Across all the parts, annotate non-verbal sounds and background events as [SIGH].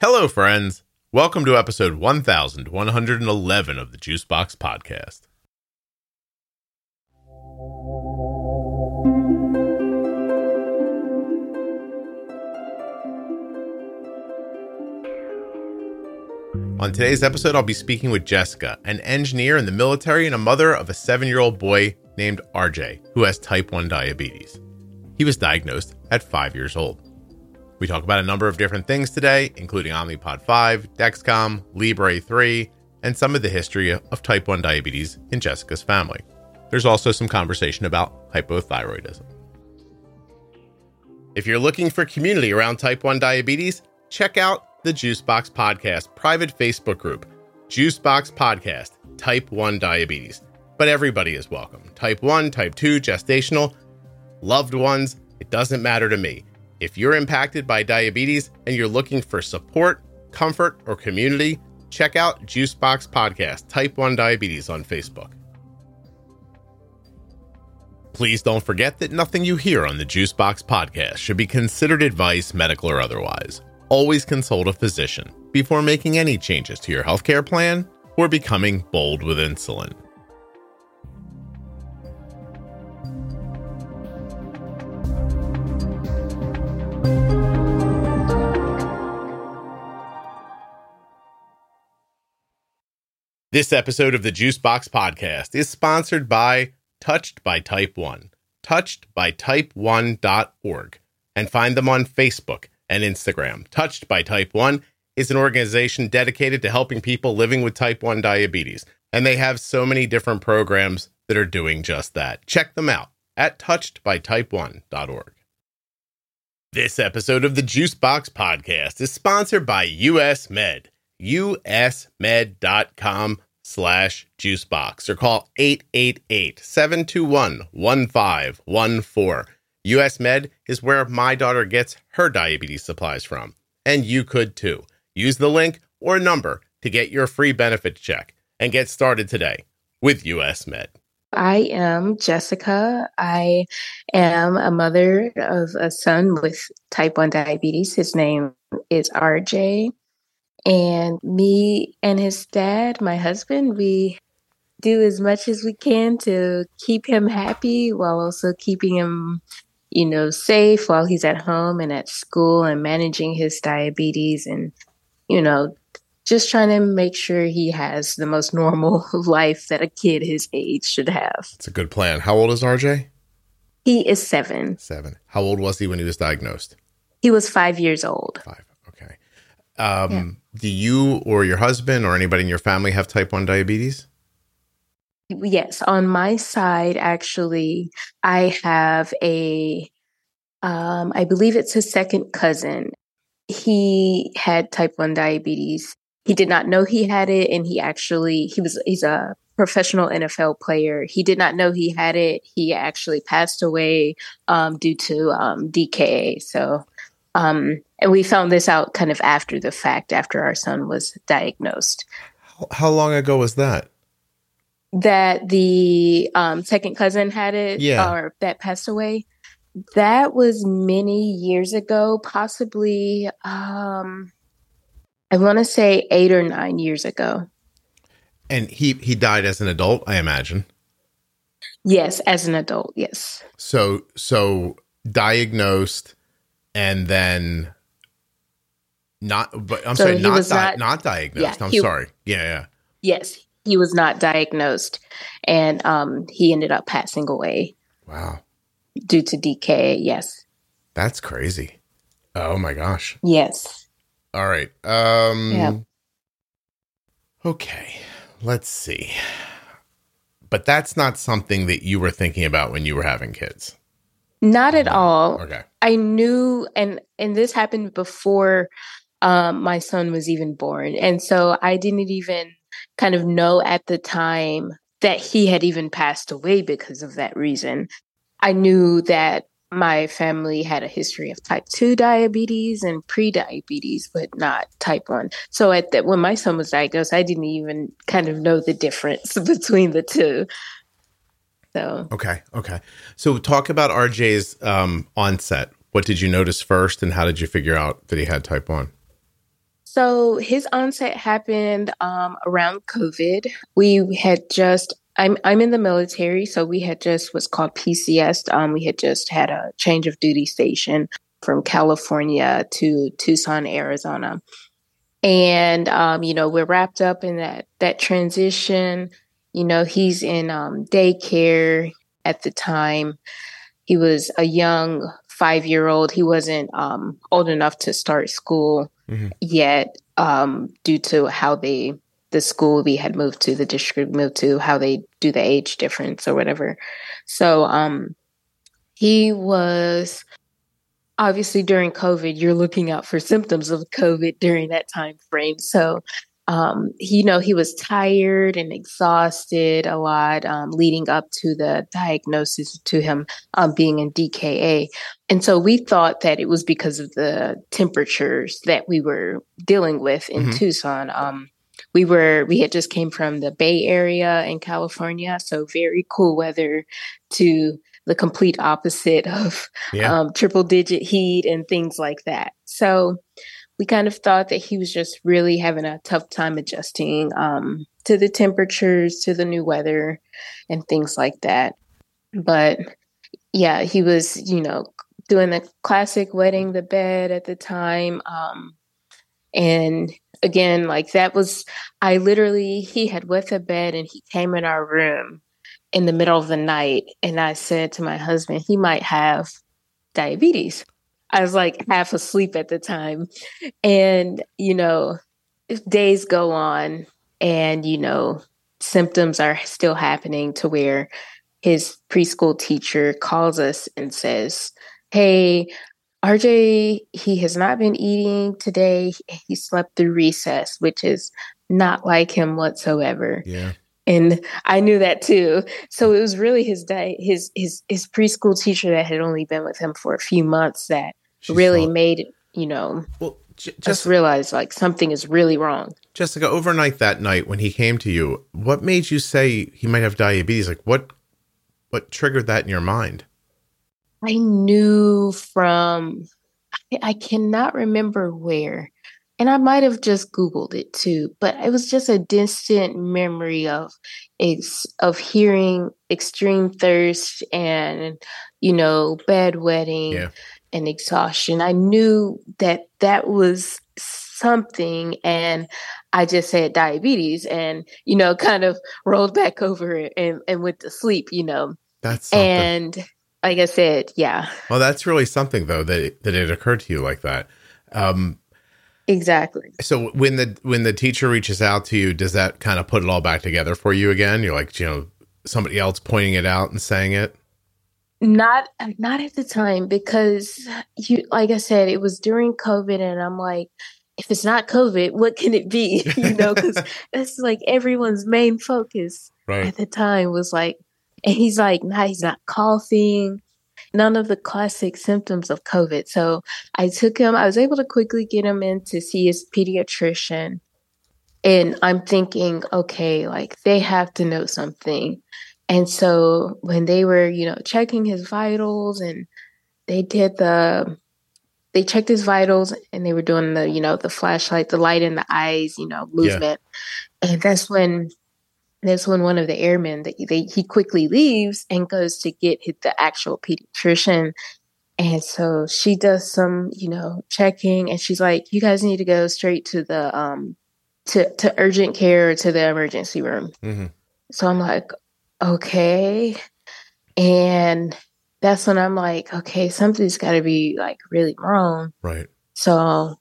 Hello, friends. Welcome to episode 1111 of the Juicebox Podcast. On today's episode, I'll be speaking with Jessica, an engineer in the military and a mother of a seven year old boy named RJ, who has type 1 diabetes. He was diagnosed at five years old. We talk about a number of different things today, including Omnipod 5, Dexcom, Libre 3, and some of the history of type 1 diabetes in Jessica's family. There's also some conversation about hypothyroidism. If you're looking for community around type 1 diabetes, check out the Juicebox Podcast private Facebook group, Juicebox Podcast Type 1 Diabetes. But everybody is welcome type 1, type 2, gestational, loved ones, it doesn't matter to me. If you're impacted by diabetes and you're looking for support, comfort, or community, check out Juicebox Podcast Type 1 Diabetes on Facebook. Please don't forget that nothing you hear on the Juicebox Podcast should be considered advice, medical or otherwise. Always consult a physician before making any changes to your healthcare plan or becoming bold with insulin. This episode of the Juicebox Podcast is sponsored by Touched by Type 1, touchedbytype1.org, and find them on Facebook and Instagram. Touched by Type 1 is an organization dedicated to helping people living with type 1 diabetes, and they have so many different programs that are doing just that. Check them out at touchedbytype1.org. This episode of the Juicebox Podcast is sponsored by US Med usmed.com slash juicebox or call 888-721-1514. US Med is where my daughter gets her diabetes supplies from. And you could too. Use the link or number to get your free benefit check and get started today with US Med. I am Jessica. I am a mother of a son with type 1 diabetes. His name is RJ. And me and his dad, my husband, we do as much as we can to keep him happy while also keeping him, you know, safe while he's at home and at school and managing his diabetes and, you know, just trying to make sure he has the most normal [LAUGHS] life that a kid his age should have. It's a good plan. How old is RJ? He is seven. Seven. How old was he when he was diagnosed? He was five years old. Five. Um, yeah. Do you or your husband or anybody in your family have type 1 diabetes? Yes. On my side, actually, I have a, um, I believe it's a second cousin. He had type 1 diabetes. He did not know he had it, and he actually, he was, he's a professional NFL player. He did not know he had it. He actually passed away um, due to um, DKA. So, um, and we found this out kind of after the fact, after our son was diagnosed. How long ago was that? That the um, second cousin had it, yeah. or that passed away. That was many years ago, possibly. Um, I want to say eight or nine years ago. And he he died as an adult, I imagine. Yes, as an adult. Yes. So so diagnosed and then not but i'm so sorry not, di- not, not diagnosed. yeah, i'm he, sorry. Yeah yeah. Yes he was not diagnosed and um he ended up passing away. Wow. Due to DKA yes. That's crazy. Oh my gosh. Yes. All right um yeah. okay let's see. But that's not something that you were thinking about when you were having kids not at all. Okay. I knew and and this happened before um my son was even born. And so I didn't even kind of know at the time that he had even passed away because of that reason. I knew that my family had a history of type 2 diabetes and pre-diabetes but not type 1 so at that when my son was diagnosed i didn't even kind of know the difference [LAUGHS] between the two so okay, okay. So talk about RJ's um, onset. What did you notice first, and how did you figure out that he had type one? So his onset happened um, around COVID. We had just I'm I'm in the military, so we had just what's called PCS. Um, we had just had a change of duty station from California to Tucson, Arizona, and um, you know we're wrapped up in that that transition. You know he's in um, daycare at the time. He was a young five year old. He wasn't um, old enough to start school mm-hmm. yet, um, due to how they the school we had moved to, the district moved to, how they do the age difference or whatever. So um, he was obviously during COVID, you're looking out for symptoms of COVID during that time frame. So um, you know, he was tired and exhausted a lot um, leading up to the diagnosis to him um, being in DKA. And so we thought that it was because of the temperatures that we were dealing with in mm-hmm. Tucson. Um, we were we had just came from the Bay Area in California, so very cool weather to the complete opposite [LAUGHS] of yeah. um, triple digit heat and things like that. So we kind of thought that he was just really having a tough time adjusting um, to the temperatures, to the new weather, and things like that. But yeah, he was, you know, doing the classic wetting the bed at the time. Um, and again, like that was, I literally, he had wet the bed and he came in our room in the middle of the night. And I said to my husband, he might have diabetes. I was like half asleep at the time. And, you know, days go on and, you know, symptoms are still happening to where his preschool teacher calls us and says, Hey, RJ, he has not been eating today. He slept through recess, which is not like him whatsoever. Yeah. And I knew that too. So it was really his di- his his his preschool teacher that had only been with him for a few months that She's really made you know well j- just realize like something is really wrong. Jessica, overnight that night when he came to you, what made you say he might have diabetes? Like what what triggered that in your mind? I knew from, I, cannot remember where, and I might have just Googled it too, but it was just a distant memory of ex, of hearing extreme thirst and, you know, bedwetting yeah. And exhaustion. I knew that that was something and I just had diabetes and, you know, kind of rolled back [LAUGHS] over and, and went to sleep, you know. That's something. and like I said, yeah. Well, that's really something though that that it occurred to you like that. Um, exactly. So when the when the teacher reaches out to you, does that kind of put it all back together for you again? You're like, you know, somebody else pointing it out and saying it. Not not at the time because you like I said, it was during COVID, and I'm like, if it's not COVID, what can it be? [LAUGHS] you know, because [LAUGHS] that's like everyone's main focus right. at the time was like and he's like, nah, he's not coughing, none of the classic symptoms of COVID. So I took him, I was able to quickly get him in to see his pediatrician. And I'm thinking, okay, like they have to know something. And so when they were, you know, checking his vitals and they did the, they checked his vitals and they were doing the, you know, the flashlight, the light in the eyes, you know, movement. Yeah. And that's when that's when one of the airmen that they, he quickly leaves and goes to get the actual pediatrician. And so she does some, you know, checking and she's like, you guys need to go straight to the, um, to, to urgent care to the emergency room. Mm-hmm. So I'm like, okay. And that's when I'm like, okay, something's got to be like really wrong. Right. So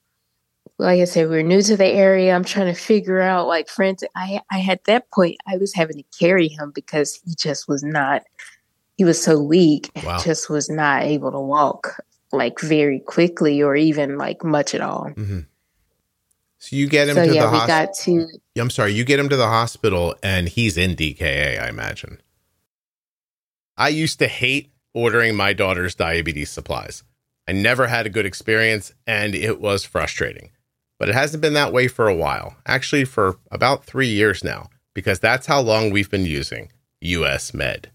like I said, we are new to the area. I'm trying to figure out like friends. I I had that point I was having to carry him because he just was not he was so weak wow. just was not able to walk like very quickly or even like much at all. Mm-hmm. So you get him so, to yeah, the hospital. to I'm sorry, you get him to the hospital and he's in DKA, I imagine. I used to hate ordering my daughter's diabetes supplies. I never had a good experience and it was frustrating but it hasn't been that way for a while. Actually, for about three years now, because that's how long we've been using US Med.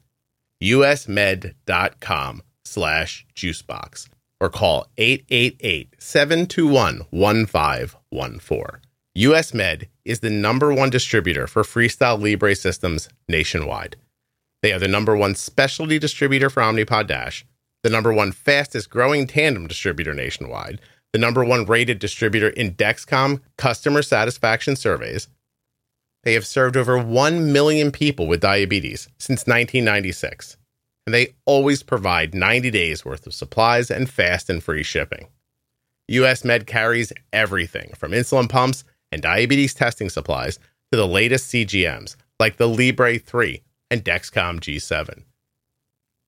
usmed.com slash juicebox or call 888-721-1510 US Med is the number one distributor for Freestyle Libre systems nationwide. They are the number one specialty distributor for Omnipod Dash, the number one fastest growing tandem distributor nationwide, the number one rated distributor in Dexcom customer satisfaction surveys. They have served over 1 million people with diabetes since 1996, and they always provide 90 days worth of supplies and fast and free shipping. US Med carries everything from insulin pumps and diabetes testing supplies to the latest CGMs like the Libre 3 and Dexcom G7.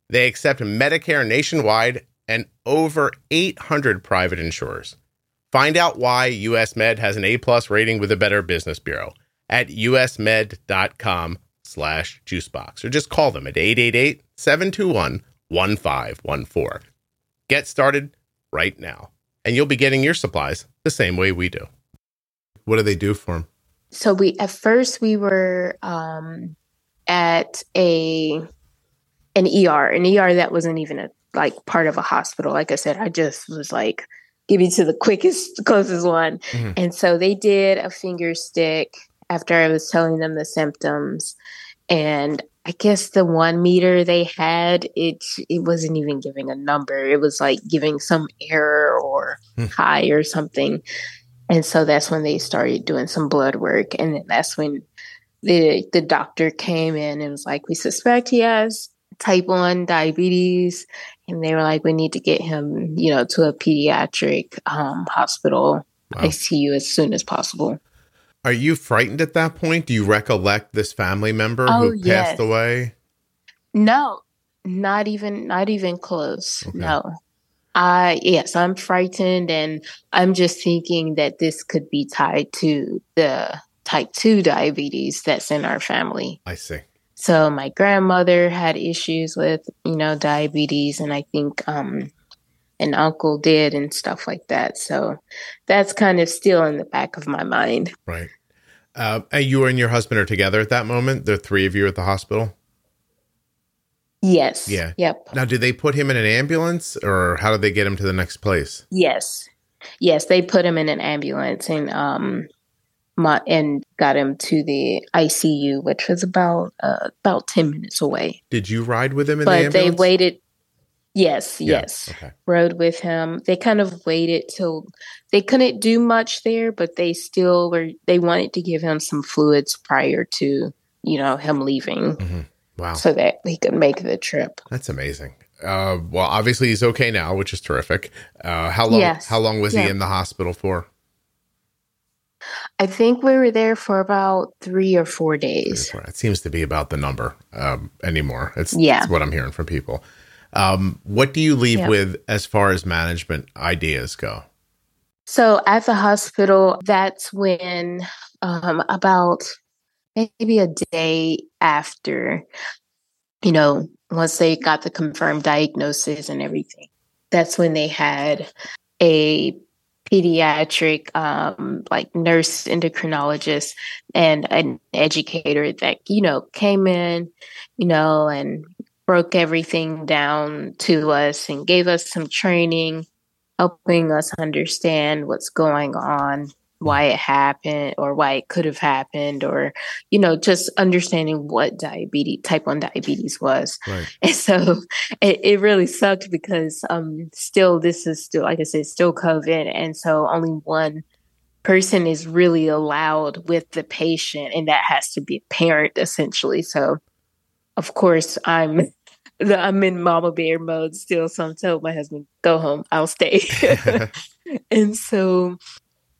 They accept Medicare nationwide and over 800 private insurers. Find out why US Med has an A-plus rating with the Better Business Bureau at usmed.com slash juicebox or just call them at 888-721-1514. Get started right now and you'll be getting your supplies the same way we do. What do they do for them? So we at first we were um, at a an ER, an ER that wasn't even a like part of a hospital. Like I said, I just was like, give me to the quickest, [LAUGHS] closest one. Mm-hmm. And so they did a finger stick after I was telling them the symptoms. And I guess the one meter they had, it it wasn't even giving a number. It was like giving some error or hmm. high or something. And so that's when they started doing some blood work. And then that's when the the doctor came in and was like, We suspect he has type 1 diabetes. And they were like, We need to get him, you know, to a pediatric um, hospital wow. ICU as soon as possible. Are you frightened at that point? Do you recollect this family member oh, who yes. passed away? No, not even not even close. Okay. No. I yes, I'm frightened and I'm just thinking that this could be tied to the type 2 diabetes that's in our family. I see. So my grandmother had issues with, you know, diabetes and I think um an uncle did and stuff like that. So that's kind of still in the back of my mind. Right. Uh, and you and your husband are together at that moment. The three of you at the hospital. Yes. Yeah. Yep. Now, did they put him in an ambulance, or how did they get him to the next place? Yes. Yes, they put him in an ambulance and um, my, and got him to the ICU, which was about uh, about ten minutes away. Did you ride with him in but the ambulance? But they waited. Yes, yeah. yes. Okay. Rode with him. They kind of waited till they couldn't do much there, but they still were they wanted to give him some fluids prior to, you know, him leaving. Mm-hmm. Wow. So that he could make the trip. That's amazing. Uh, well, obviously he's okay now, which is terrific. Uh, how long yes. how long was yeah. he in the hospital for? I think we were there for about three or four days. It seems to be about the number um, anymore. It's, yeah. It's what I'm hearing from people. Um, what do you leave yeah. with as far as management ideas go? So at the hospital, that's when um, about maybe a day after, you know, once they got the confirmed diagnosis and everything, that's when they had a pediatric um, like nurse endocrinologist and an educator that you know came in you know and broke everything down to us and gave us some training, helping us understand what's going on, why it happened, or why it could have happened, or, you know, just understanding what diabetes, type 1 diabetes was. Right. [LAUGHS] And so it, it really sucked because um, still, this is still, like I said, still COVID. And so only one person is really allowed with the patient, and that has to be a parent essentially. So, of course, I'm [LAUGHS] I'm in mama bear mode still. So I'm telling my husband, go home, I'll stay. [LAUGHS] [LAUGHS] and so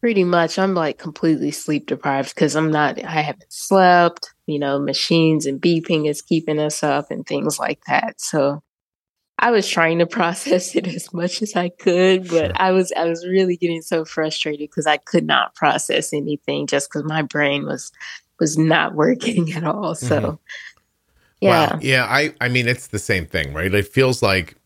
pretty much I'm like completely sleep deprived because I'm not, I haven't slept, you know, machines and beeping is keeping us up and things like that. So I was trying to process it as much as I could, but sure. I was, I was really getting so frustrated because I could not process anything just because my brain was, was not working at all. So, mm-hmm. Yeah. Wow. Yeah. I, I mean, it's the same thing, right? It feels like,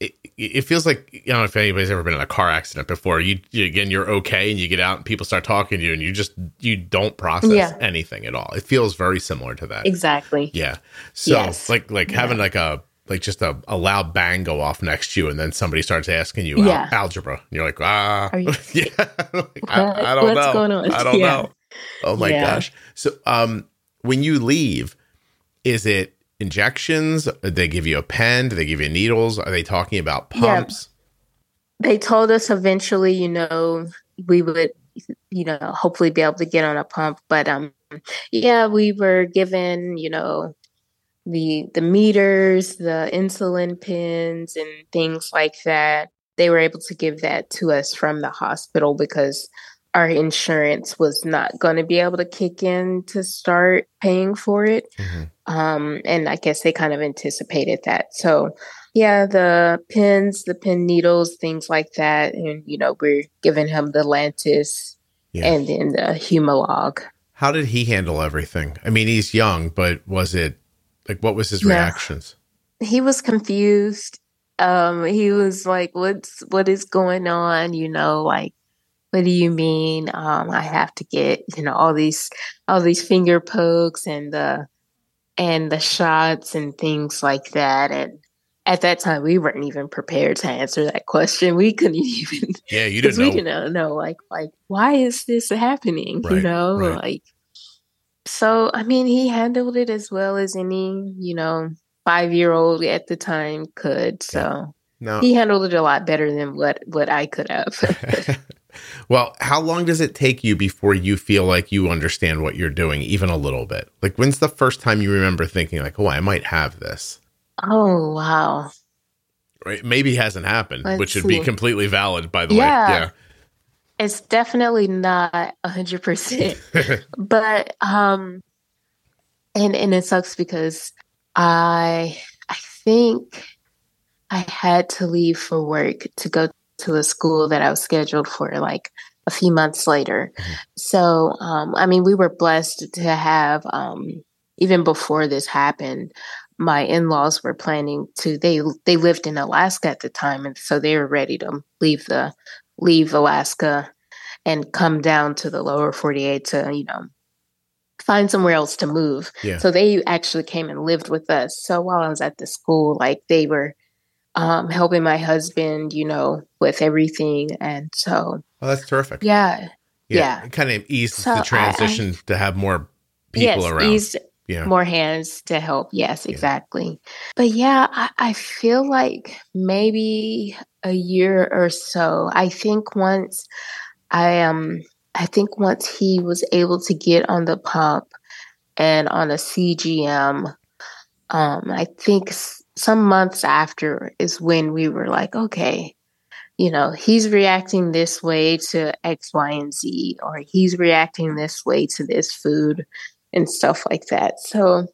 it, it feels like, you know, if anybody's ever been in a car accident before, you, you again, you're okay and you get out and people start talking to you and you just, you don't process yeah. anything at all. It feels very similar to that. Exactly. Yeah. So yes. like, like yeah. having like a, like just a, a loud bang go off next to you, and then somebody starts asking you Yeah. al- algebra. And you're like, ah, you- [LAUGHS] yeah, [LAUGHS] Like, [LAUGHS] I, I don't What's know. going on? I don't Yeah. know. Oh my Yeah. gosh. So, um, when you leave, is it injections? They give you a pen? Do they give you needles? Are they talking about Yeah. pumps? they told us eventually, you know, we would, you know, hopefully be able to get on a pump. But um, yeah, we were given, you know, the the meters, the insulin pens, and things like that. They were able to give that to us from the hospital because our insurance was not going to be able to kick in to start paying for it. Mhm. Um, and I guess they kind of anticipated that. So, yeah, the pins, the pin needles, things like that. And, you know, we're giving him the Lantus Yeah. and then the Humalog. How did he handle everything? I mean, he's young, but was it like what was his Yeah. reactions? He was confused. Um, he was like, what's, what is going on? You know, like, what do you mean? Um, I have to get, you know, all these, all these finger pokes and the, and the shots and things like that. And at that time, we weren't even prepared to answer that question. We couldn't [LAUGHS] even Yeah, you didn't we know. didn't know, like, like why is this happening? Right, you know, right. like. So I mean, he handled it as well as any you know five year old at the time could. So No. he handled it a lot better than what what I could have. [LAUGHS] [LAUGHS] well, how long does it take you before you feel like you understand what you're doing, even a little bit? Like, when's the first time you remember thinking, like, oh, I might have this? oh wow. Right? Maybe hasn't happened, Let's which would be completely valid, by the way. Yeah. It's definitely not a hundred percent. [LAUGHS] but um and and it sucks because i i think i had to leave for work to go to a school that i was scheduled for like a few months later. So um i mean we were blessed to have um even before this happened my in-laws were planning to they they lived in alaska at the time and so they were ready to leave the leave alaska and come down to the lower 48 to you know find somewhere else to move. Yeah. so they actually came and lived with us. So while i was at the school like they were um, helping my husband you know with everything and so oh, that's terrific. yeah yeah. It kind of eases So I- the I- transition to have more people yes around. eased yeah. more hands to help. Yes, exactly. But yeah, I, I feel like maybe a year or so. I think once I um I think once he was able to get on the pump and on a CGM, um, I think some months after is when we were like, okay, you know, he's reacting this way to X, Y, and Z, or he's reacting this way to this food and stuff like that. So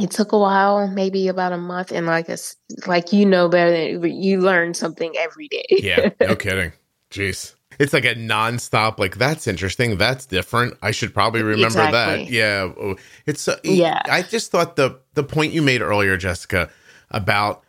it took a while, maybe about a month, and like us, like you know better than you learn something every day. yeah, no kidding. Jeez. It's like a nonstop, like, that's interesting. That's different. I should probably remember that. Yeah. Oh, It's, uh, Yeah. I just thought the, the point you made earlier, Jessica, about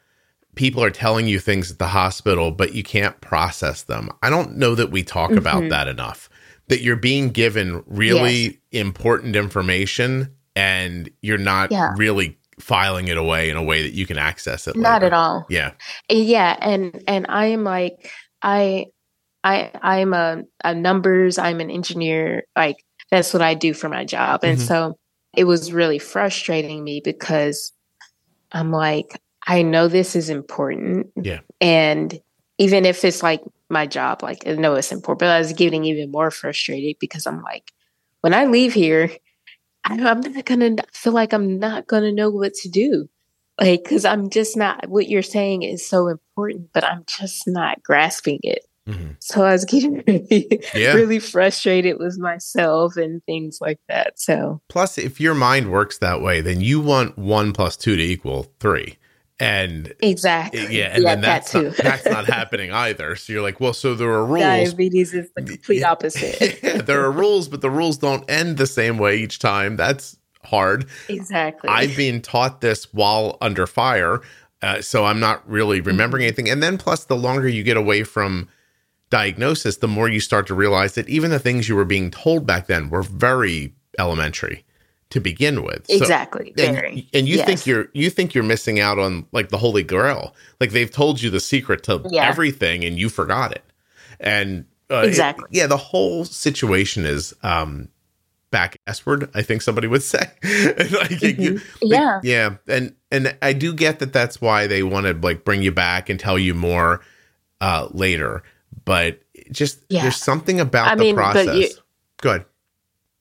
people are telling you things at the hospital, but you can't process them. I don't know that we talk about Mhm. that enough. That you're being given really important information and you're not Yeah. really filing it away in a way that you can access it. Not later. at all. Yeah. Yeah, and and I am like I I I'm a, a numbers. I'm an engineer. Like that's what I do for my job, and Mhm. so it was really frustrating me because I'm like I know this is important. Yeah. and even if it's like my job, like I know it's important, but I was getting even more frustrated because I'm like, when I leave here, I, I'm not gonna feel like I'm not gonna know what to do like because i'm just not what you're saying is so important but i'm just not grasping it Mhm. so i was getting [LAUGHS] really, Yeah. really frustrated with myself and things like that so Plus, if your mind works that way, then you want one plus two to equal three. And exactly yeah, and then that that's not, [LAUGHS] that's not happening either. So you're like, well, so there are rules. diabetes is the complete Yeah. opposite [LAUGHS] yeah, there are rules, but the rules don't end the same way each time. That's hard. exactly I've been taught this while under fire, uh, so I'm not really remembering anything. And then, plus, the longer you get away from diagnosis, the more you start to realize that even the things you were being told back then were very elementary to begin with. So, exactly. and, and, you yes. think you're you think you're missing out on like the holy grail. Like they've told you the secret to yeah. everything and you forgot it. And uh, exactly. It, yeah, the whole situation is um back S-word, I think somebody would [LAUGHS] say. like, mm-hmm. you, yeah. yeah. And and I do get that that's why they want to like bring you back and tell you more uh later. But just yeah. there's something about I the mean, process. You, Good.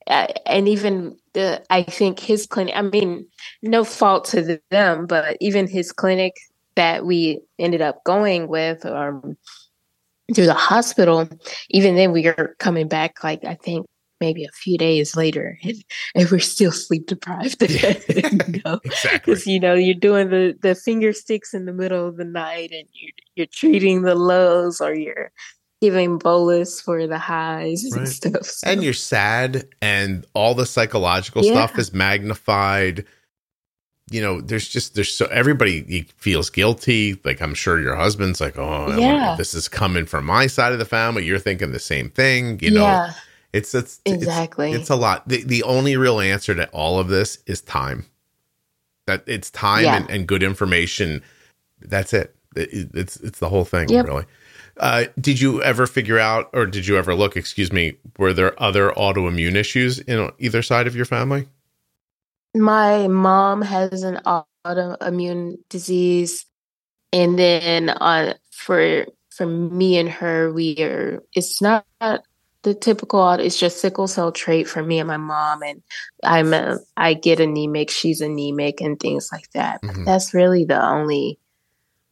Uh, and even the, I think his clinic. I mean, no fault to them, but even his clinic that we ended up going with, um, through the hospital. Even then, we are coming back. Like I think maybe a few days later, and, and we're still sleep deprived. Yeah. [LAUGHS] you know? exactly. Because you know you're doing the the finger sticks in the middle of the night, and you're you're treating the lows, or you're giving bolus for the highs right. and stuff. So. And you're sad, and all the psychological yeah. stuff is magnified. You know, there's just there's so everybody feels guilty. Like I'm sure your husband's like, oh, yeah. this is coming from my side of the family. You're thinking the same thing. You know, yeah. it's it's exactly it's, it's a lot. The the only real answer to all of this is time. That it's time yeah. and, and, good information. That's it. it. It's it's the whole thing, yep. really. Uh, did you ever figure out, or did you ever look, excuse me, were there other autoimmune issues in either side of your family? My mom has an autoimmune disease. And then uh, for for me and her, we are, it's not the typical it's just sickle cell trait for me and my mom and i'm a, i get anemic she's anemic and things like that mm-hmm. that's really the only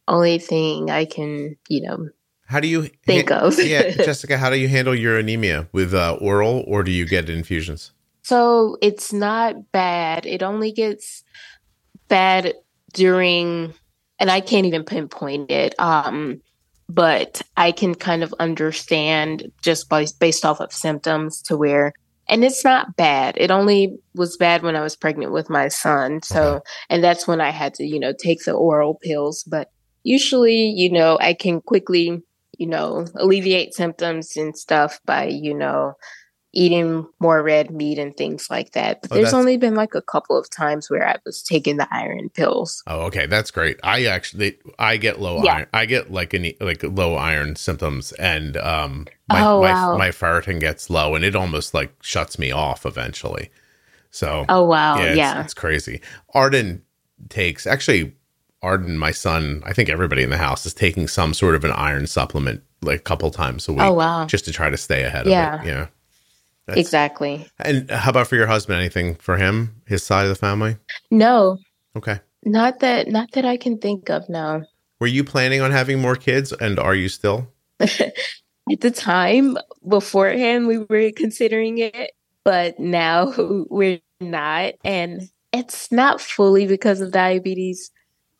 only thing i can you know how do you think ha- of? yeah, [LAUGHS] Jessica, how do you handle your anemia with uh, oral or do you get infusions? So it's not bad. It only gets bad during, and I can't even pinpoint it. Um, but I can kind of understand just by, based off of symptoms to where, and it's not bad. It only was bad when I was pregnant with my son. So, okay. and that's when I had to, you know, take the oral pills. But usually, you know, I can quickly you know, alleviate symptoms and stuff by, you know, eating more red meat and things like that. But oh, there's only been like a couple of times where I was taking the iron pills. Oh, okay, that's great. I actually I get low yeah. iron. I get like any like low iron symptoms, and um, my oh, wow. my, my ferritin gets low, and it almost like shuts me off eventually. So oh wow, yeah, it's, yeah. it's crazy. Arden takes actually Arden, my son, I think everybody in the house is taking some sort of an iron supplement like a couple times a week. Oh wow! Just to try to stay ahead yeah. of it. Yeah. That's, exactly. And how about for your husband? Anything for him, his side of the family? No. Okay. Not that not that I can think of now. Were you planning on having more kids and are you still? [LAUGHS] At the time beforehand we were considering it, but now [LAUGHS] we're not and it's not fully because of diabetes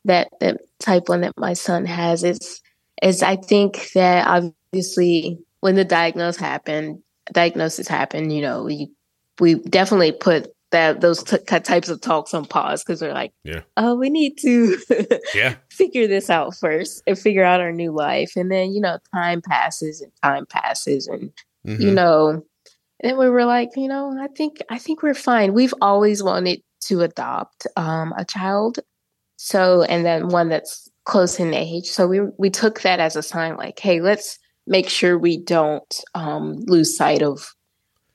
that that type one that my son has is is I think that obviously when the diagnosis happened, diagnosis happened, you know, we we definitely put that those t- types of talks on pause because we're like, yeah, oh, we need to [LAUGHS] yeah figure this out first and figure out our new life, and then you know, time passes and time passes, and mm-hmm. you know, and we were like, you know, I think I think we're fine. We've always wanted to adopt um, a child, so, and then one that's close in age. So we we took that as a sign, like, hey, let's make sure we don't um, lose sight of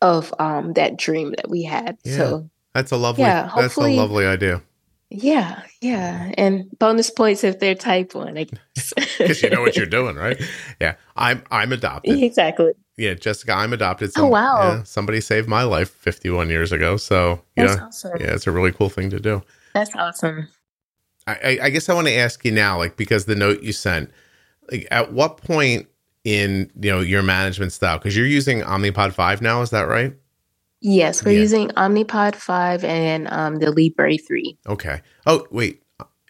of um, that dream that we had. Yeah, so that's a lovely. Yeah, that's a lovely idea. Yeah, yeah, and bonus points if they're type one, because [LAUGHS] you know what you're doing, right? [LAUGHS] Yeah, I'm I'm adopted. Exactly. Yeah, Jessica, I'm adopted. Some, oh wow! Yeah, somebody saved my life 51 years ago, so yeah, awesome. yeah, it's a really cool thing to do. That's awesome. I, I guess I want to ask you now, like because the note you sent, like at what point in you know your management style, because you're using Omnipod five now, is that right? Yes, we're yeah. using Omnipod five and um, the Libre three. Okay. Oh wait,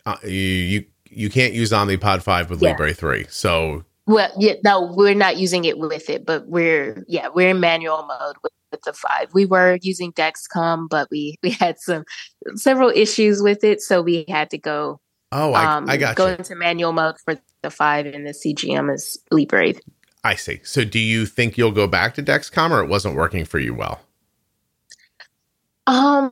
uh, you, you you can't use Omnipod five with yeah. Libre three, so. Well, yeah, no, we're not using it with it, but we're yeah, we're in manual mode with with the five. We were using Dexcom, but we [LAUGHS] we had some several issues with it, so we had to go. Oh, I, um, I got go you. into manual mode for the five, and the CGM is Libre. I see. So, do you think you'll go back to Dexcom, or it wasn't working for you well? Um,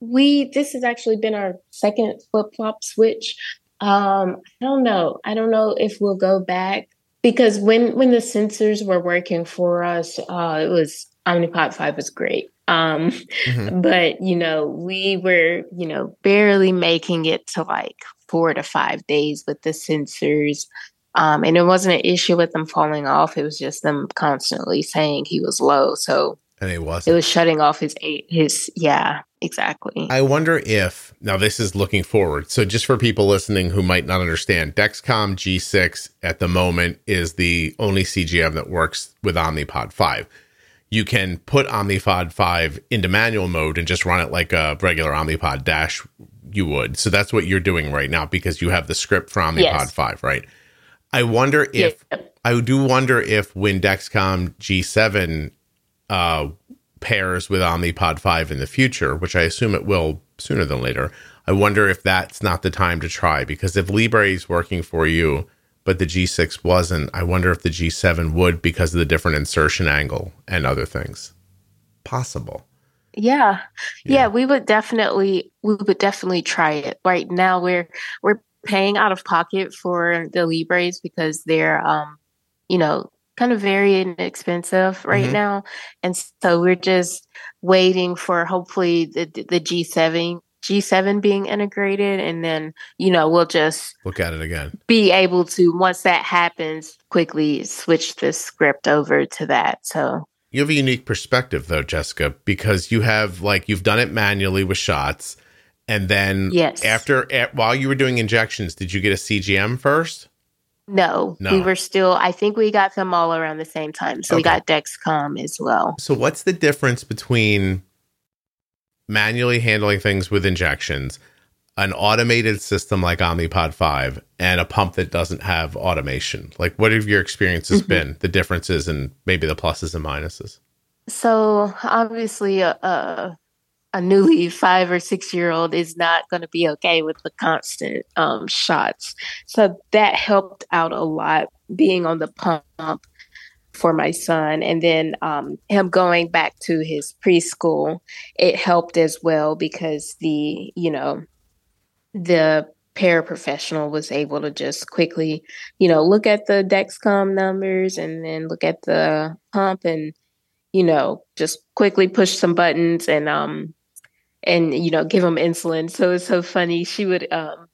we this has actually been our second flip flop switch. Um, I don't know. I don't know if we'll go back because when when the sensors were working for us, uh, it was Omnipod five was great. Um, mm-hmm. [LAUGHS] but you know, we were you know barely making it to like four to five days with the sensors. Um, and it wasn't an issue with them falling off. It was just them constantly saying he was low. So and it was it was shutting off his eight his yeah exactly. I wonder if now this is looking forward. So just for people listening who might not understand, Dexcom G6 at the moment is the only CGM that works with Omnipod 5. You can put Omnipod 5 into manual mode and just run it like a regular Omnipod Dash you would. So that's what you're doing right now because you have the script for Omnipod yes. 5, right? I wonder if yeah. I do wonder if when Dexcom G7 uh, pairs with Omnipod 5 in the future, which I assume it will sooner than later. I wonder if that's not the time to try because if Libre is working for you, but the G6 wasn't, I wonder if the G7 would because of the different insertion angle and other things. Possible. Yeah. yeah. Yeah, we would definitely we would definitely try it. Right now we're we're paying out of pocket for the Libres because they're um you know kind of very inexpensive right mm-hmm. now, and so we're just waiting for hopefully the the G seven G7 being integrated and then you know we'll just look at it again. Be able to once that happens quickly switch the script over to that. So you have a unique perspective though, Jessica, because you have like you've done it manually with shots and then yes. after while you were doing injections, did you get a CGM first? No, no, we were still. I think we got them all around the same time. So okay. we got Dexcom as well. So what's the difference between manually handling things with injections, an automated system like Omnipod five, and a pump that doesn't have automation? Like, what have your experiences mm-hmm. been? The differences and maybe the pluses and minuses. So obviously, uh a newly five or six year old is not going to be okay with the constant um, shots. So that helped out a lot being on the pump for my son. And then um, him going back to his preschool, it helped as well because the, you know, the paraprofessional was able to just quickly, you know, look at the Dexcom numbers and then look at the pump and, you know, just quickly push some buttons and um and you know give him insulin so it's so funny she would um,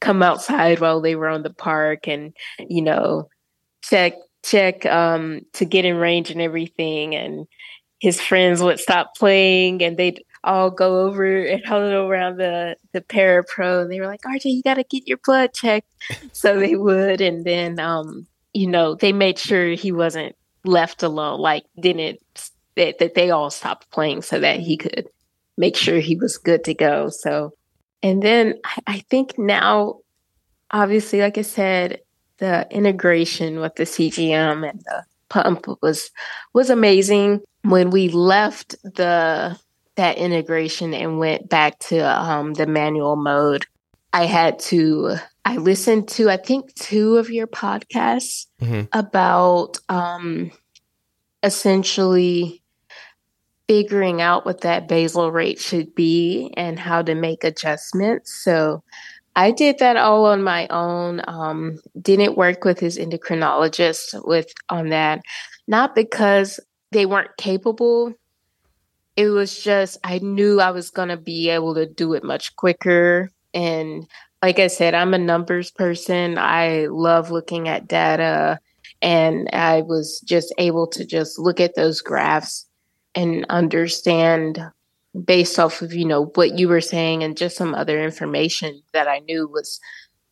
come outside while they were on the park and you know check check um, to get in range and everything and his friends would stop playing and they'd all go over and [LAUGHS] huddle around the the parapro and they were like rj you got to get your blood checked [LAUGHS] so they would and then um you know they made sure he wasn't left alone like didn't that, that they all stopped playing so that he could make sure he was good to go. So, and then I, I think now, obviously, like I said, the integration with the CGM and the pump was was amazing. When we left the that integration and went back to um, the manual mode, I had to. I listened to I think two of your podcasts mm-hmm. about um, essentially figuring out what that basal rate should be and how to make adjustments. So I did that all on my own. Um, didn't work with his endocrinologist with on that, not because they weren't capable. It was just I knew I was to be able to do it much quicker. And like I said, I'm a numbers person. I love looking at data. And I was just able to just look at those graphs and understand based off of you know what you were saying and just some other information that I knew was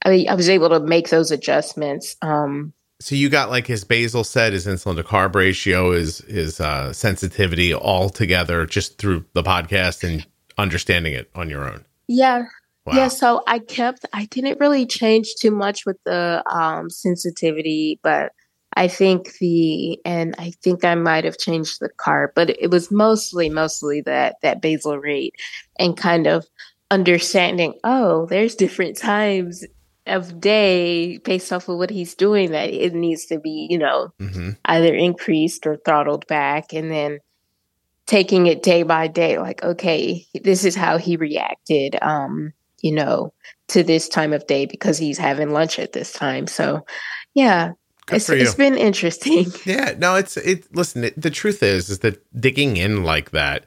I, I was able to make those adjustments. Um, so you got like his basal set, his insulin to carb ratio, his his uh, sensitivity all together just through the podcast and understanding it on your own. Yeah. Wow. Yeah, so I kept I didn't really change too much with the um sensitivity, but I think the and I think I might have changed the carb, but it was mostly mostly that that basal rate and kind of understanding. Oh, there's different times of day based off of what he's doing that it needs to be you know mm-hmm. either increased or throttled back, and then taking it day by day, like, okay, this is how he reacted, um, you know, to this time of day because he's having lunch at this time. So, yeah, it's, it's been interesting. [LAUGHS] Yeah, no, it's it. Listen, it, the truth is, is that digging in like that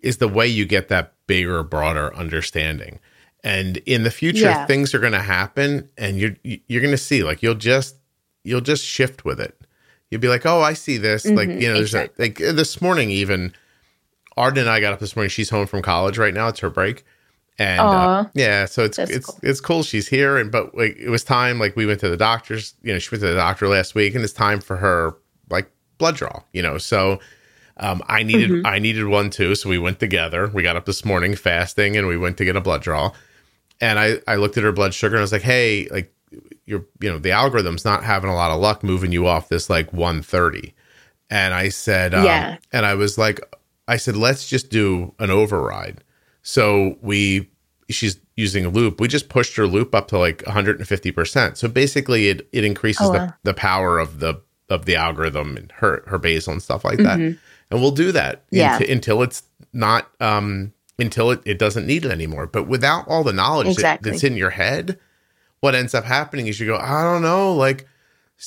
is the way you get that bigger, broader understanding. And in the future, yeah. things are going to happen, and you're you're going to see like you'll just you'll just shift with it. You'll be like, oh, I see this. Mm-hmm, like you know, there's exactly. a, like this morning even. Arden and I got up this morning. She's home from college right now. It's her break, and uh, yeah, so it's it's cool. it's cool. She's here, and but like it was time. Like we went to the doctor's. You know, she went to the doctor last week, and it's time for her like blood draw. You know, so um, I needed mm-hmm. I needed one too, so we went together. We got up this morning fasting, and we went to get a blood draw. And I I looked at her blood sugar, and I was like, hey, like you're you know the algorithm's not having a lot of luck moving you off this like 130. And I said, um, yeah, and I was like, I said, let's just do an override. So we she's using a loop. We just pushed her loop up to like 150%. So basically it it increases oh, wow. the, the power of the of the algorithm and her her basal and stuff like mm-hmm. that and we'll do that yeah. until, until it's not um until it, it doesn't need it anymore but without all the knowledge exactly. that, that's in your head what ends up happening is you go i don't know like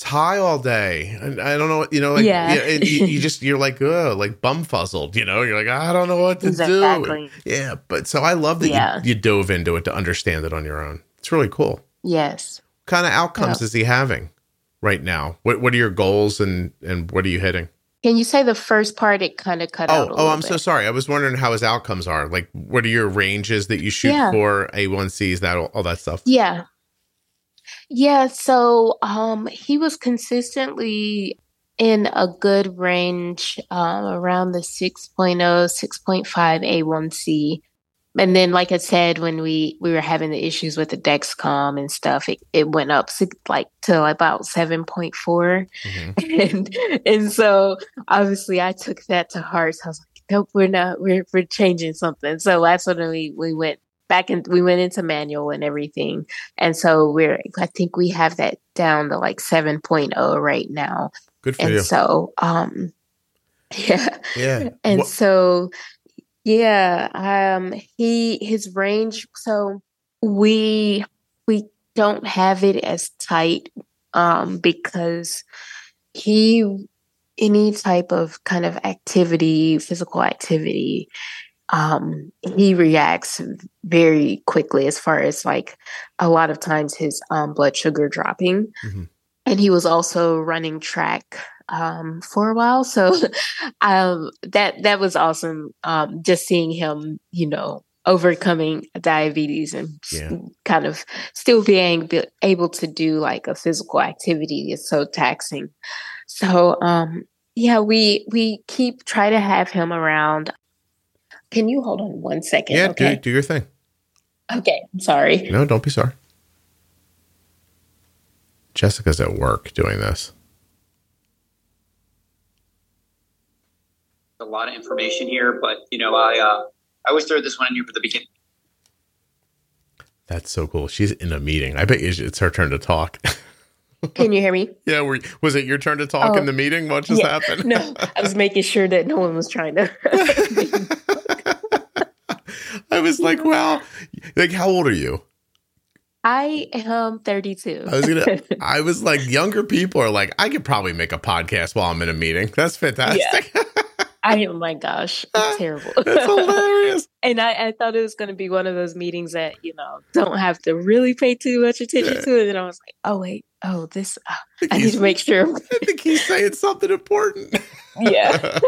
high all day and i don't know you know like yeah, you, you, you, [LAUGHS] just you're like uh like bumfuzzled you know you're like i don't know what to exactly. do yeah but so i love that yeah. you, you dove into it to understand it on your own it's really cool yes what kind of outcomes is he having right now what what are your goals and and what are you hitting can you say the first part? It kind of cut oh, out. oh, I'm bit. so sorry. I was wondering how his outcomes are. Like, what are your ranges that you shoot for A1Cs, that all that stuff? Yeah, yeah. So, um, he was consistently in a good range, um, around the 6.0, 6.5 A1C and then like i said when we we were having the issues with the dexcom and stuff it, it went up like to about 7.4 mm-hmm. [LAUGHS] and and so obviously i took that to heart so i was like nope we're not we're, we're changing something so that's when we we went back and we went into manual and everything. And so we're i think we have that down to like 7.0 right now. Good for and you. so um [LAUGHS] yeah. Yeah. And what- so yeah, um he his range so we we don't have it as tight um because he any type of kind of activity, physical activity, um, he reacts very quickly as far as like a lot of times his um, blood sugar dropping. Mm-hmm. And he was also running track um, for a while. So [LAUGHS] um, that that was awesome. Um, just seeing him, you know, overcoming diabetes and yeah. kind of still being able to do like a physical activity is so taxing. So um, yeah, we we keep try to have him around. Can you hold on one second? Yeah, okay? do do your thing. Okay, I'm sorry. No, don't be sorry. Jessica's at work doing this. a lot of information here, but you know, I uh, I always throw this one in here for the beginning. That's so cool. She's in a meeting. I bet it's her turn to talk. Can you hear me? [LAUGHS] yeah. Were, was it your turn to talk oh, in the meeting? What just yeah, happened? no, [LAUGHS] I was making sure that no one was trying to. [LAUGHS] I was like, "Well, like, how old are you?" I am 32. I was gonna. [LAUGHS] I was like, younger people are like, I could probably make a podcast while I'm in a meeting. That's fantastic. Yeah. I oh my gosh, [LAUGHS] terrible. It's hilarious. [LAUGHS] and I, I thought it was going to be one of those meetings that you know don't have to really pay too much attention yeah. to it. And I was like, oh wait, oh this, uh, oh, I, I need to make sure. I think he's saying something important. Yeah.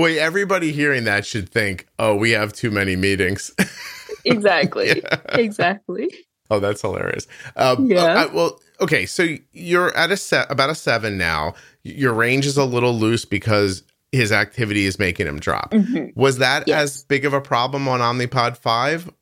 Boy, everybody hearing that should think, oh, we have too many meetings. [LAUGHS] exactly. Yeah. Exactly. Oh, that's hilarious. Um, yeah. Uh, well, okay. So you're at a set about a seven now. Your range is a little loose because his activity is making him drop. Mm-hmm. Was that yes. as big of a problem on Omnipod 5?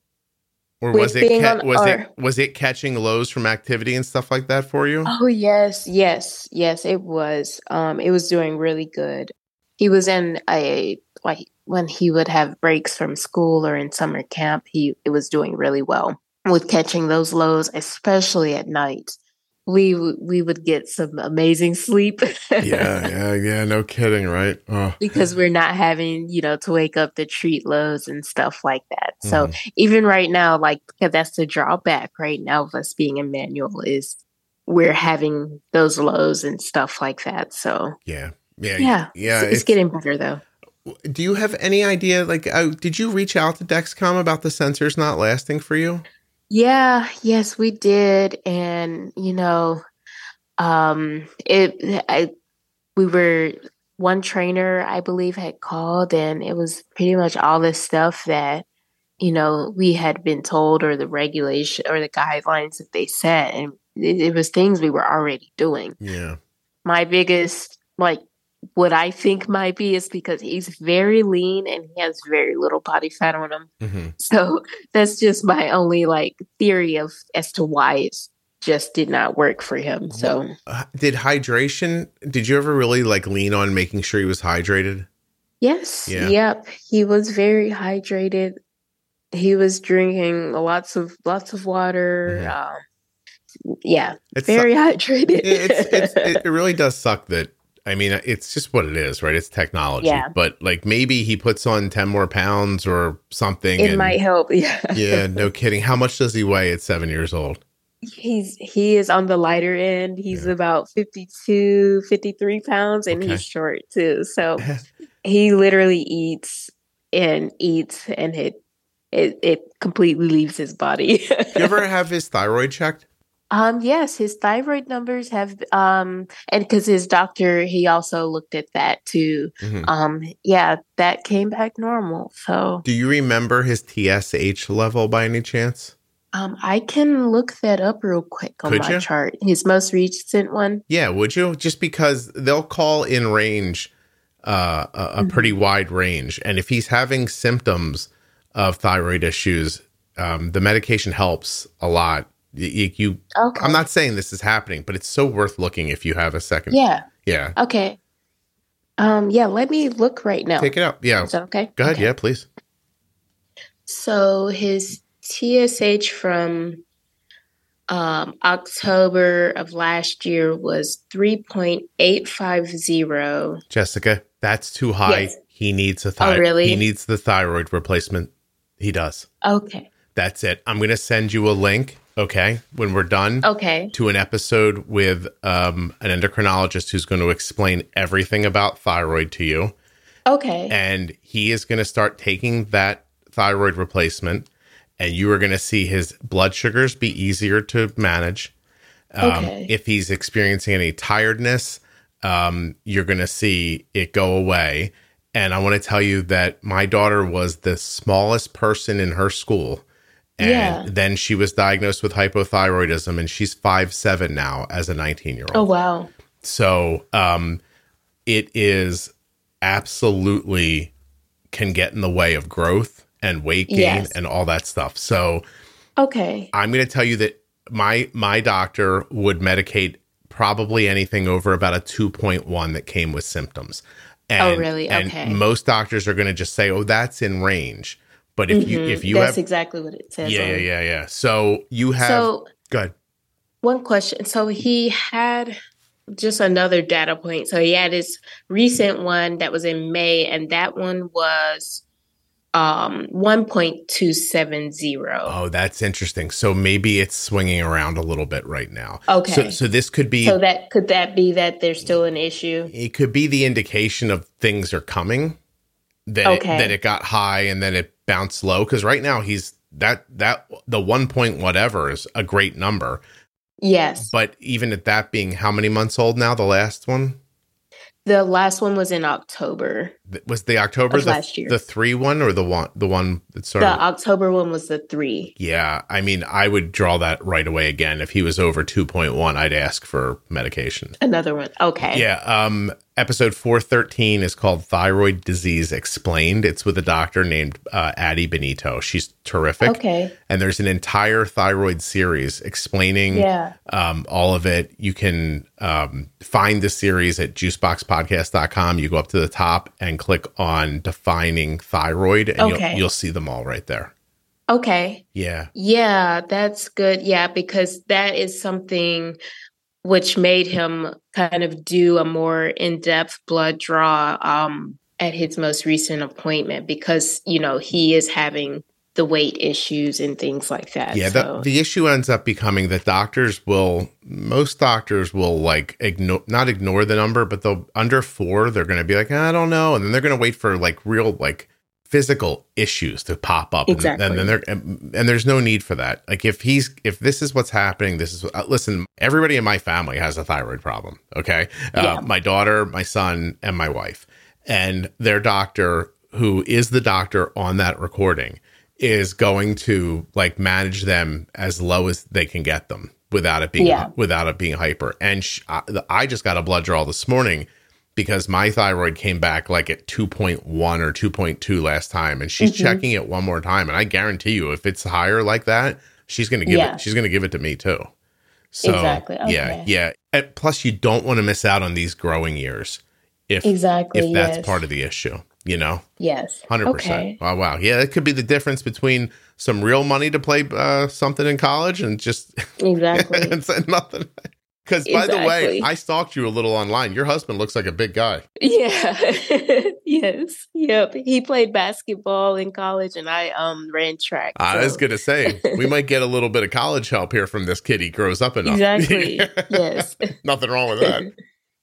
Or was it ca- was our- it was it catching lows from activity and stuff like that for you? Oh yes, yes, yes, it was. Um it was doing really good. He was in a like when he would have breaks from school or in summer camp, he it was doing really well with catching those lows, especially at night we we would get some amazing sleep. [LAUGHS] yeah, yeah, yeah. No kidding, right? Oh. because we're not having you know to wake up to treat lows and stuff like that. So mm-hmm. even right now, like that's the drawback right now of us being in manual is we're having those lows and stuff like that. So yeah, yeah, yeah, yeah. it's, it's getting better though. Do you have any idea? Like, uh, did you reach out to Dexcom about the sensors not lasting for you? Yeah, yes, we did, and you know, um, it. I we were one trainer, I believe, had called, and it was pretty much all this stuff that you know we had been told, or the regulation, or the guidelines that they set, and it, it was things we were already doing. Yeah. My biggest like what I think might be is because he's very lean and he has very little body fat on him. hmm [LAUGHS] So that's just my only like theory of as to why it just did not work for him. So did hydration? Did you ever really like lean on making sure he was hydrated? yes, Yeah. yep, he was very hydrated. He was drinking lots of lots of water. Mhm. Um, yeah, It's very [LAUGHS] hydrated. it's, it's it really does suck that I mean it's just what it is, right? It's technology. Yeah. But like maybe he puts on ten more pounds or something. it and- might help. [LAUGHS] Yeah, yeah, no kidding. How much does he weigh at seven years old? he's he is on the lighter end he's Yeah. about 52 53 pounds and Okay. he's short too so [LAUGHS] he literally eats and eats and it it, it completely leaves his body [LAUGHS] you ever have his thyroid checked? Um yes his thyroid numbers have um and because his doctor he also looked at that too Mhm. um yeah that came back normal so Do you remember his TSH level by any chance? um i can look that up real quick on Could my you? chart his most recent one Yeah, would you? Just because they'll call in range uh, a, a pretty Mm-hmm. wide range, and if he's having symptoms of thyroid issues, um, the medication helps a lot. Y- y- You, okay I'm not saying this is happening, but it's so worth looking if you have a second. yeah yeah. Okay. Um, yeah, let me look right now. Take it out. Yeah, Is that okay? go ahead. Okay. Yeah, please. So his TSH from um, October of last year was 3.850. Jessica, that's too high. Yes. He needs a thyroid. Oh, really? He needs the thyroid replacement. He does. Okay. That's it. I'm going to send you a link. Okay, when we're done. Okay. to an episode with um, an endocrinologist who's going to explain everything about thyroid to you. Okay. And he is going to start taking that thyroid replacement, and you are going to see his blood sugars be easier to manage. Um, Okay. If he's experiencing any tiredness, um, you're going to see it go away. And I want to tell you that my daughter was the smallest person in her school. And Yeah. then she was diagnosed with hypothyroidism, and she's five seven now as a 19 year old. Oh, wow. So um, it is absolutely can get in the way of growth and weight gain Yes. and all that stuff. So Okay. I'm going to tell you that my my doctor would medicate probably anything over about a 2.1 that came with symptoms. And, Oh, really? And Okay. most doctors are going to just say, "Oh, that's in range." But if you Mhm. if you That's have exactly what it says. yeah, yeah, yeah, yeah. So you have So, good. One question. So he had just another data point. So he had his recent one that was in May, and that one was um 1.270. Oh, that's interesting. So maybe it's swinging around a little bit right now. Okay. So, so this could be So that could that be that there's still an issue? it could be the indication of things are coming. That Okay. it, that it got high and then it bounced low because right now he's that that the one point whatever is a great number. Yes. But even at that being how many months old now? The last one The last one was in October. Th- was the October the, last year. the three one or the one the one that sort The of October one was the three. yeah. I mean, I would draw that right away again if he was over two point one. I'd ask for medication. Another one. Okay. Yeah. Um, episode 413 is called Thyroid Disease Explained. It's with a doctor named uh, Addie Benito. She's terrific. Okay. And there's an entire thyroid series explaining Yeah. um, all of it. You can um, find the series at juiceboxpodcast.com. You go up to the top and click on defining thyroid, and Okay. you'll, you'll see them all right there. Okay. Yeah. Yeah, that's good. Yeah, because that is something which made him kind of do a more in-depth blood draw um, at his most recent appointment because you know he is having the weight issues and things like that. Yeah, so. the, the issue ends up becoming that doctors will, most doctors will like ignore, not ignore the number, but they'll under four, they're going to be like, I don't know. And then they're going to wait for like real, like physical issues to pop up. Exactly. And, and then there, and, and, there's no need for that. Like if he's, if this is what's happening, this is, uh, listen, everybody in my family has a thyroid problem. Okay. Uh, yeah. my daughter, my son, and my wife. And their doctor, who is the doctor on that recording, is going to like manage them as low as they can get them without it being yeah. without it being hyper. And sh- I, I just got a blood draw this morning because my thyroid came back like at 2.1 or 2.2 last time and she's mm-hmm. checking it one more time and I guarantee you if it's higher like that, she's going to give yeah. it she's going to give it to me too. So exactly. Okay. yeah, yeah. And plus you don't want to miss out on these growing years if exactly if that's yes. part of the issue you know? Yes. 100%. Okay. Oh, wow. Yeah, it could be the difference between some real money to play uh, something in college and just [LAUGHS] exactly [LAUGHS] and nothing. Because by exactly. the way, I stalked you a little online. Your husband looks like a big guy. Yeah. [LAUGHS] yes. Yep. He played basketball in college, and I um ran track. So. I was gonna say we might get a [LAUGHS] little bit of college help here from this kid. He grows up enough. Exactly. [LAUGHS] yes. Nothing wrong with that.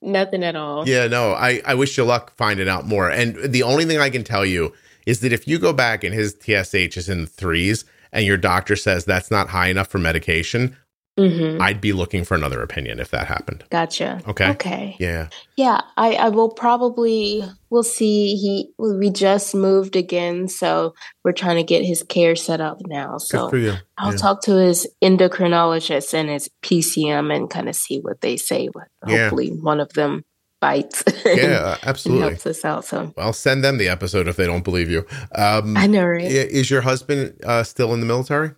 Nothing at all. Yeah, no, I, I wish you luck finding out more. And the only thing I can tell you is that if you go back and his TSH is in threes and your doctor says that's not high enough for medication, Mm-hmm. I'd be looking for another opinion if that happened. Gotcha. Okay. Okay. Yeah. Yeah. I, I will probably we'll see. He we just moved again, so we're trying to get his care set up now. So I'll yeah. talk to his endocrinologist and his PCM and kind of see what they say. Hopefully, yeah. one of them bites. [LAUGHS] Yeah, absolutely. helps us out. So I'll send them the episode if they don't believe you. Um, I know, right? Is your husband uh, still in the military?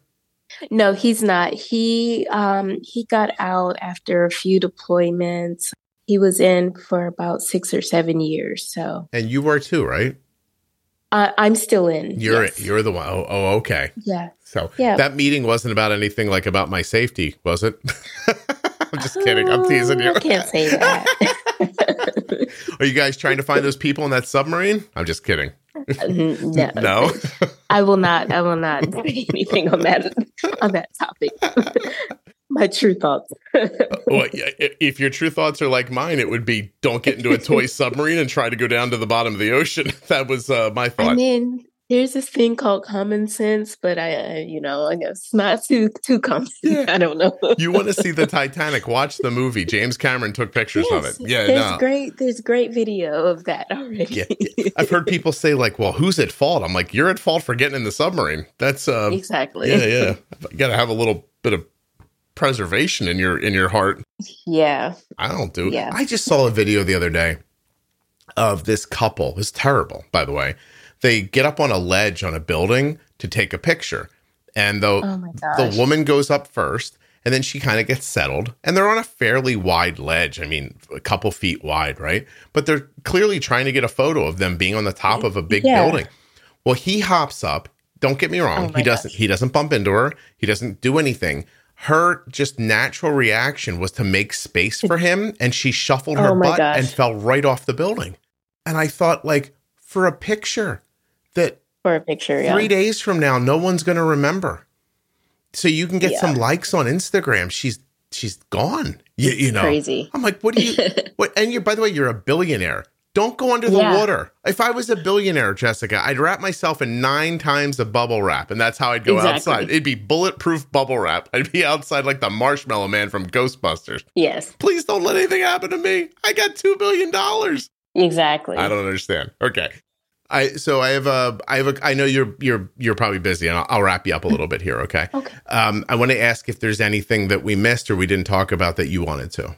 No, he's not. He um he got out after a few deployments. He was in for about six or seven years. So And you were too, right? Uh, I'm still in. You're yes. you're the one. Oh, oh, okay. Yeah. So yeah. that meeting wasn't about anything like about my safety, was it? [LAUGHS] I'm just kidding. I'm teasing you. I can't say that. [LAUGHS] Are you guys trying to find those people in that submarine? I'm just kidding. no, no. [LAUGHS] I will not. I will not say anything on that on that topic. [LAUGHS] My true thoughts. [LAUGHS] well, if your true thoughts are like mine, it would be don't get into a toy submarine and try to go down to the bottom of the ocean. That was uh, my thought. I mean, there's this thing called common sense, but I, uh, you know, I guess not too too common. [LAUGHS] Yeah. I don't know. you want to see the Titanic? Watch the movie. James Cameron took pictures yes, of it. Yeah, there's no. great. There's great video of that already. yeah, I've heard people say like, "Well, who's at fault?" I'm like, "You're at fault for getting in the submarine." That's uh, exactly. Yeah, yeah. You got to have a little bit of preservation in your in your heart. Yeah, I don't do. It. Yeah. I just saw a video the other day of this couple. It's terrible, by the way they get up on a ledge on a building to take a picture. And the, oh the woman goes up first and then she kind of gets settled and they're on a fairly wide ledge. I mean, a couple feet wide, right? But they're clearly trying to get a photo of them being on the top of a big yeah. building. Well, he hops up. Don't get me wrong. Oh he doesn't gosh. he doesn't bump into her. He doesn't do anything. Her just natural reaction was to make space for him and she shuffled her oh butt gosh. and fell right off the building. And I thought like for a picture, that for a picture, yeah. Three days from now, no one's going to remember. So you can get yeah. some likes on Instagram. She's she's gone. You, you know, crazy. I'm like, what do you? [LAUGHS] what? And you, by the way, you're a billionaire. Don't go under the yeah. water. If I was a billionaire, Jessica, I'd wrap myself in nine times of bubble wrap, and that's how I'd go exactly. outside. It'd be bulletproof bubble wrap. I'd be outside like the Marshmallow Man from Ghostbusters. Yes. Please don't let anything happen to me. I got two billion dollars. Exactly. I don't understand. Okay. I so I have a I have a I know you're you're you're probably busy and I'll, I'll wrap you up a little bit here, okay? Okay. Um, I want to ask if there's anything that we missed or we didn't talk about that you wanted to.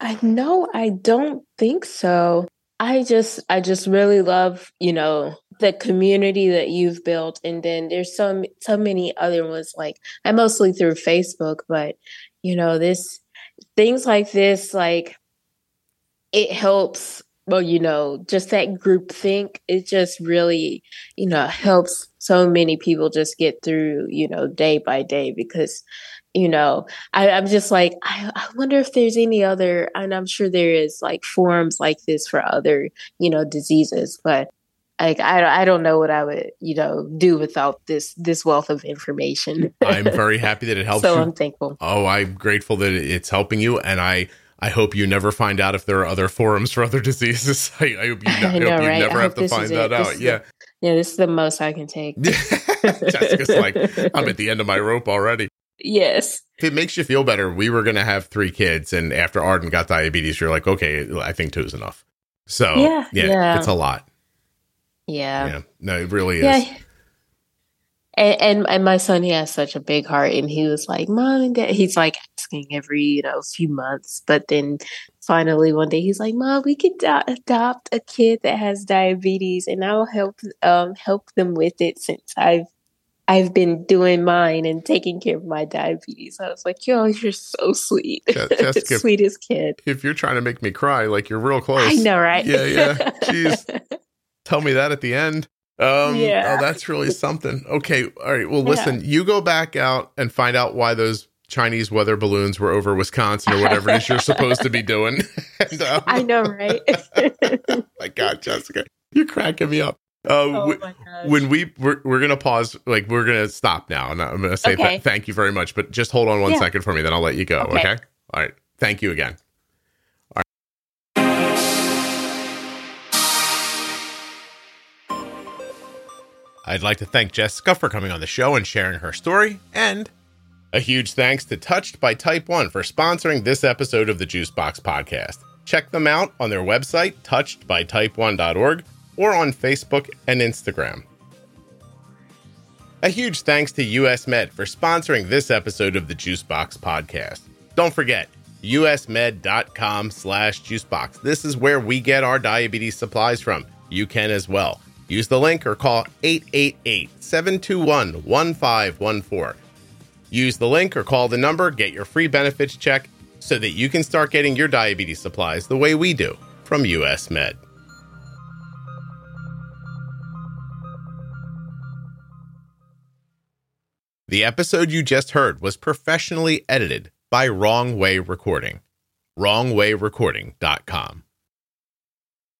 I know I don't think so. I just I just really love, you know, the community that you've built and then there's so so many other ones like I mostly through Facebook, but you know, this things like this like it helps well, you know, just that group think, it just really, you know, helps so many people just get through, you know, day by day because, you know, I, am just like, I, I wonder if there's any other, and I'm sure there is like forums like this for other, you know, diseases, but like I, I don't know what I would you know do without this this wealth of information. I'm very [LAUGHS] happy that it helps. so you. I'm thankful. Oh, I'm grateful that it's helping you, and I I hope you never find out if there are other forums for other [LAUGHS] diseases. [LAUGHS] I, I hope you, [LAUGHS] ne- I know, I hope you right? never have to find that out. Yeah. yeah, this is the most I can take. Jessica's like, I'm at the end of my rope already. Yes. If it makes you feel better, we were going to have three kids, and after Arden got diabetes, you're like, okay, I think two is enough. So yeah, yeah, yeah. it's a lot. Yeah. Yeah. No, it really is. Yeah. And, and, and my son, he has such a big heart, and he was like, "Mom and Dad." He's like asking every you know few months, but then finally one day he's like, "Mom, we could do- adopt a kid that has diabetes, and I'll help um help them with it since I've I've been doing mine and taking care of my diabetes." I was like, "Yo, you're so sweet, [LAUGHS] Jessica, sweetest kid." If you're trying to make me cry, like you're real close. I know, right? Yeah, yeah. Jeez, [LAUGHS] tell me that at the end. Um, yeah. Oh, that's really something. Okay. All right. Well, listen, yeah. you go back out and find out why those Chinese weather balloons were over Wisconsin or whatever it is you're supposed to be doing. [LAUGHS] and, um, I know, right? [LAUGHS] my God, Jessica, you're cracking me up. Uh, oh when we we're, we're gonna pause, like we're gonna stop now, and I'm gonna say okay. th- thank you very much. But just hold on one yeah. second for me, then I'll let you go. Okay. okay. All right. Thank you again. I'd like to thank Jessica for coming on the show and sharing her story, and a huge thanks to Touched by Type 1 for sponsoring this episode of the Juicebox Podcast. Check them out on their website, touchedbytype1.org, or on Facebook and Instagram. A huge thanks to US Med for sponsoring this episode of the Juicebox Podcast. Don't forget, usmed.com slash juicebox. This is where we get our diabetes supplies from. You can as well. Use the link or call 888 721 1514. Use the link or call the number, get your free benefits check so that you can start getting your diabetes supplies the way we do from US Med. The episode you just heard was professionally edited by Wrong Way Recording. WrongWayRecording.com.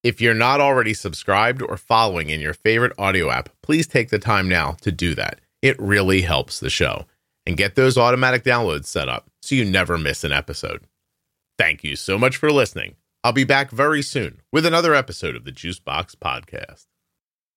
If you're not already subscribed or following in your favorite audio app, please take the time now to do that. It really helps the show. And get those automatic downloads set up so you never miss an episode. Thank you so much for listening. I'll be back very soon with another episode of the Juicebox Podcast.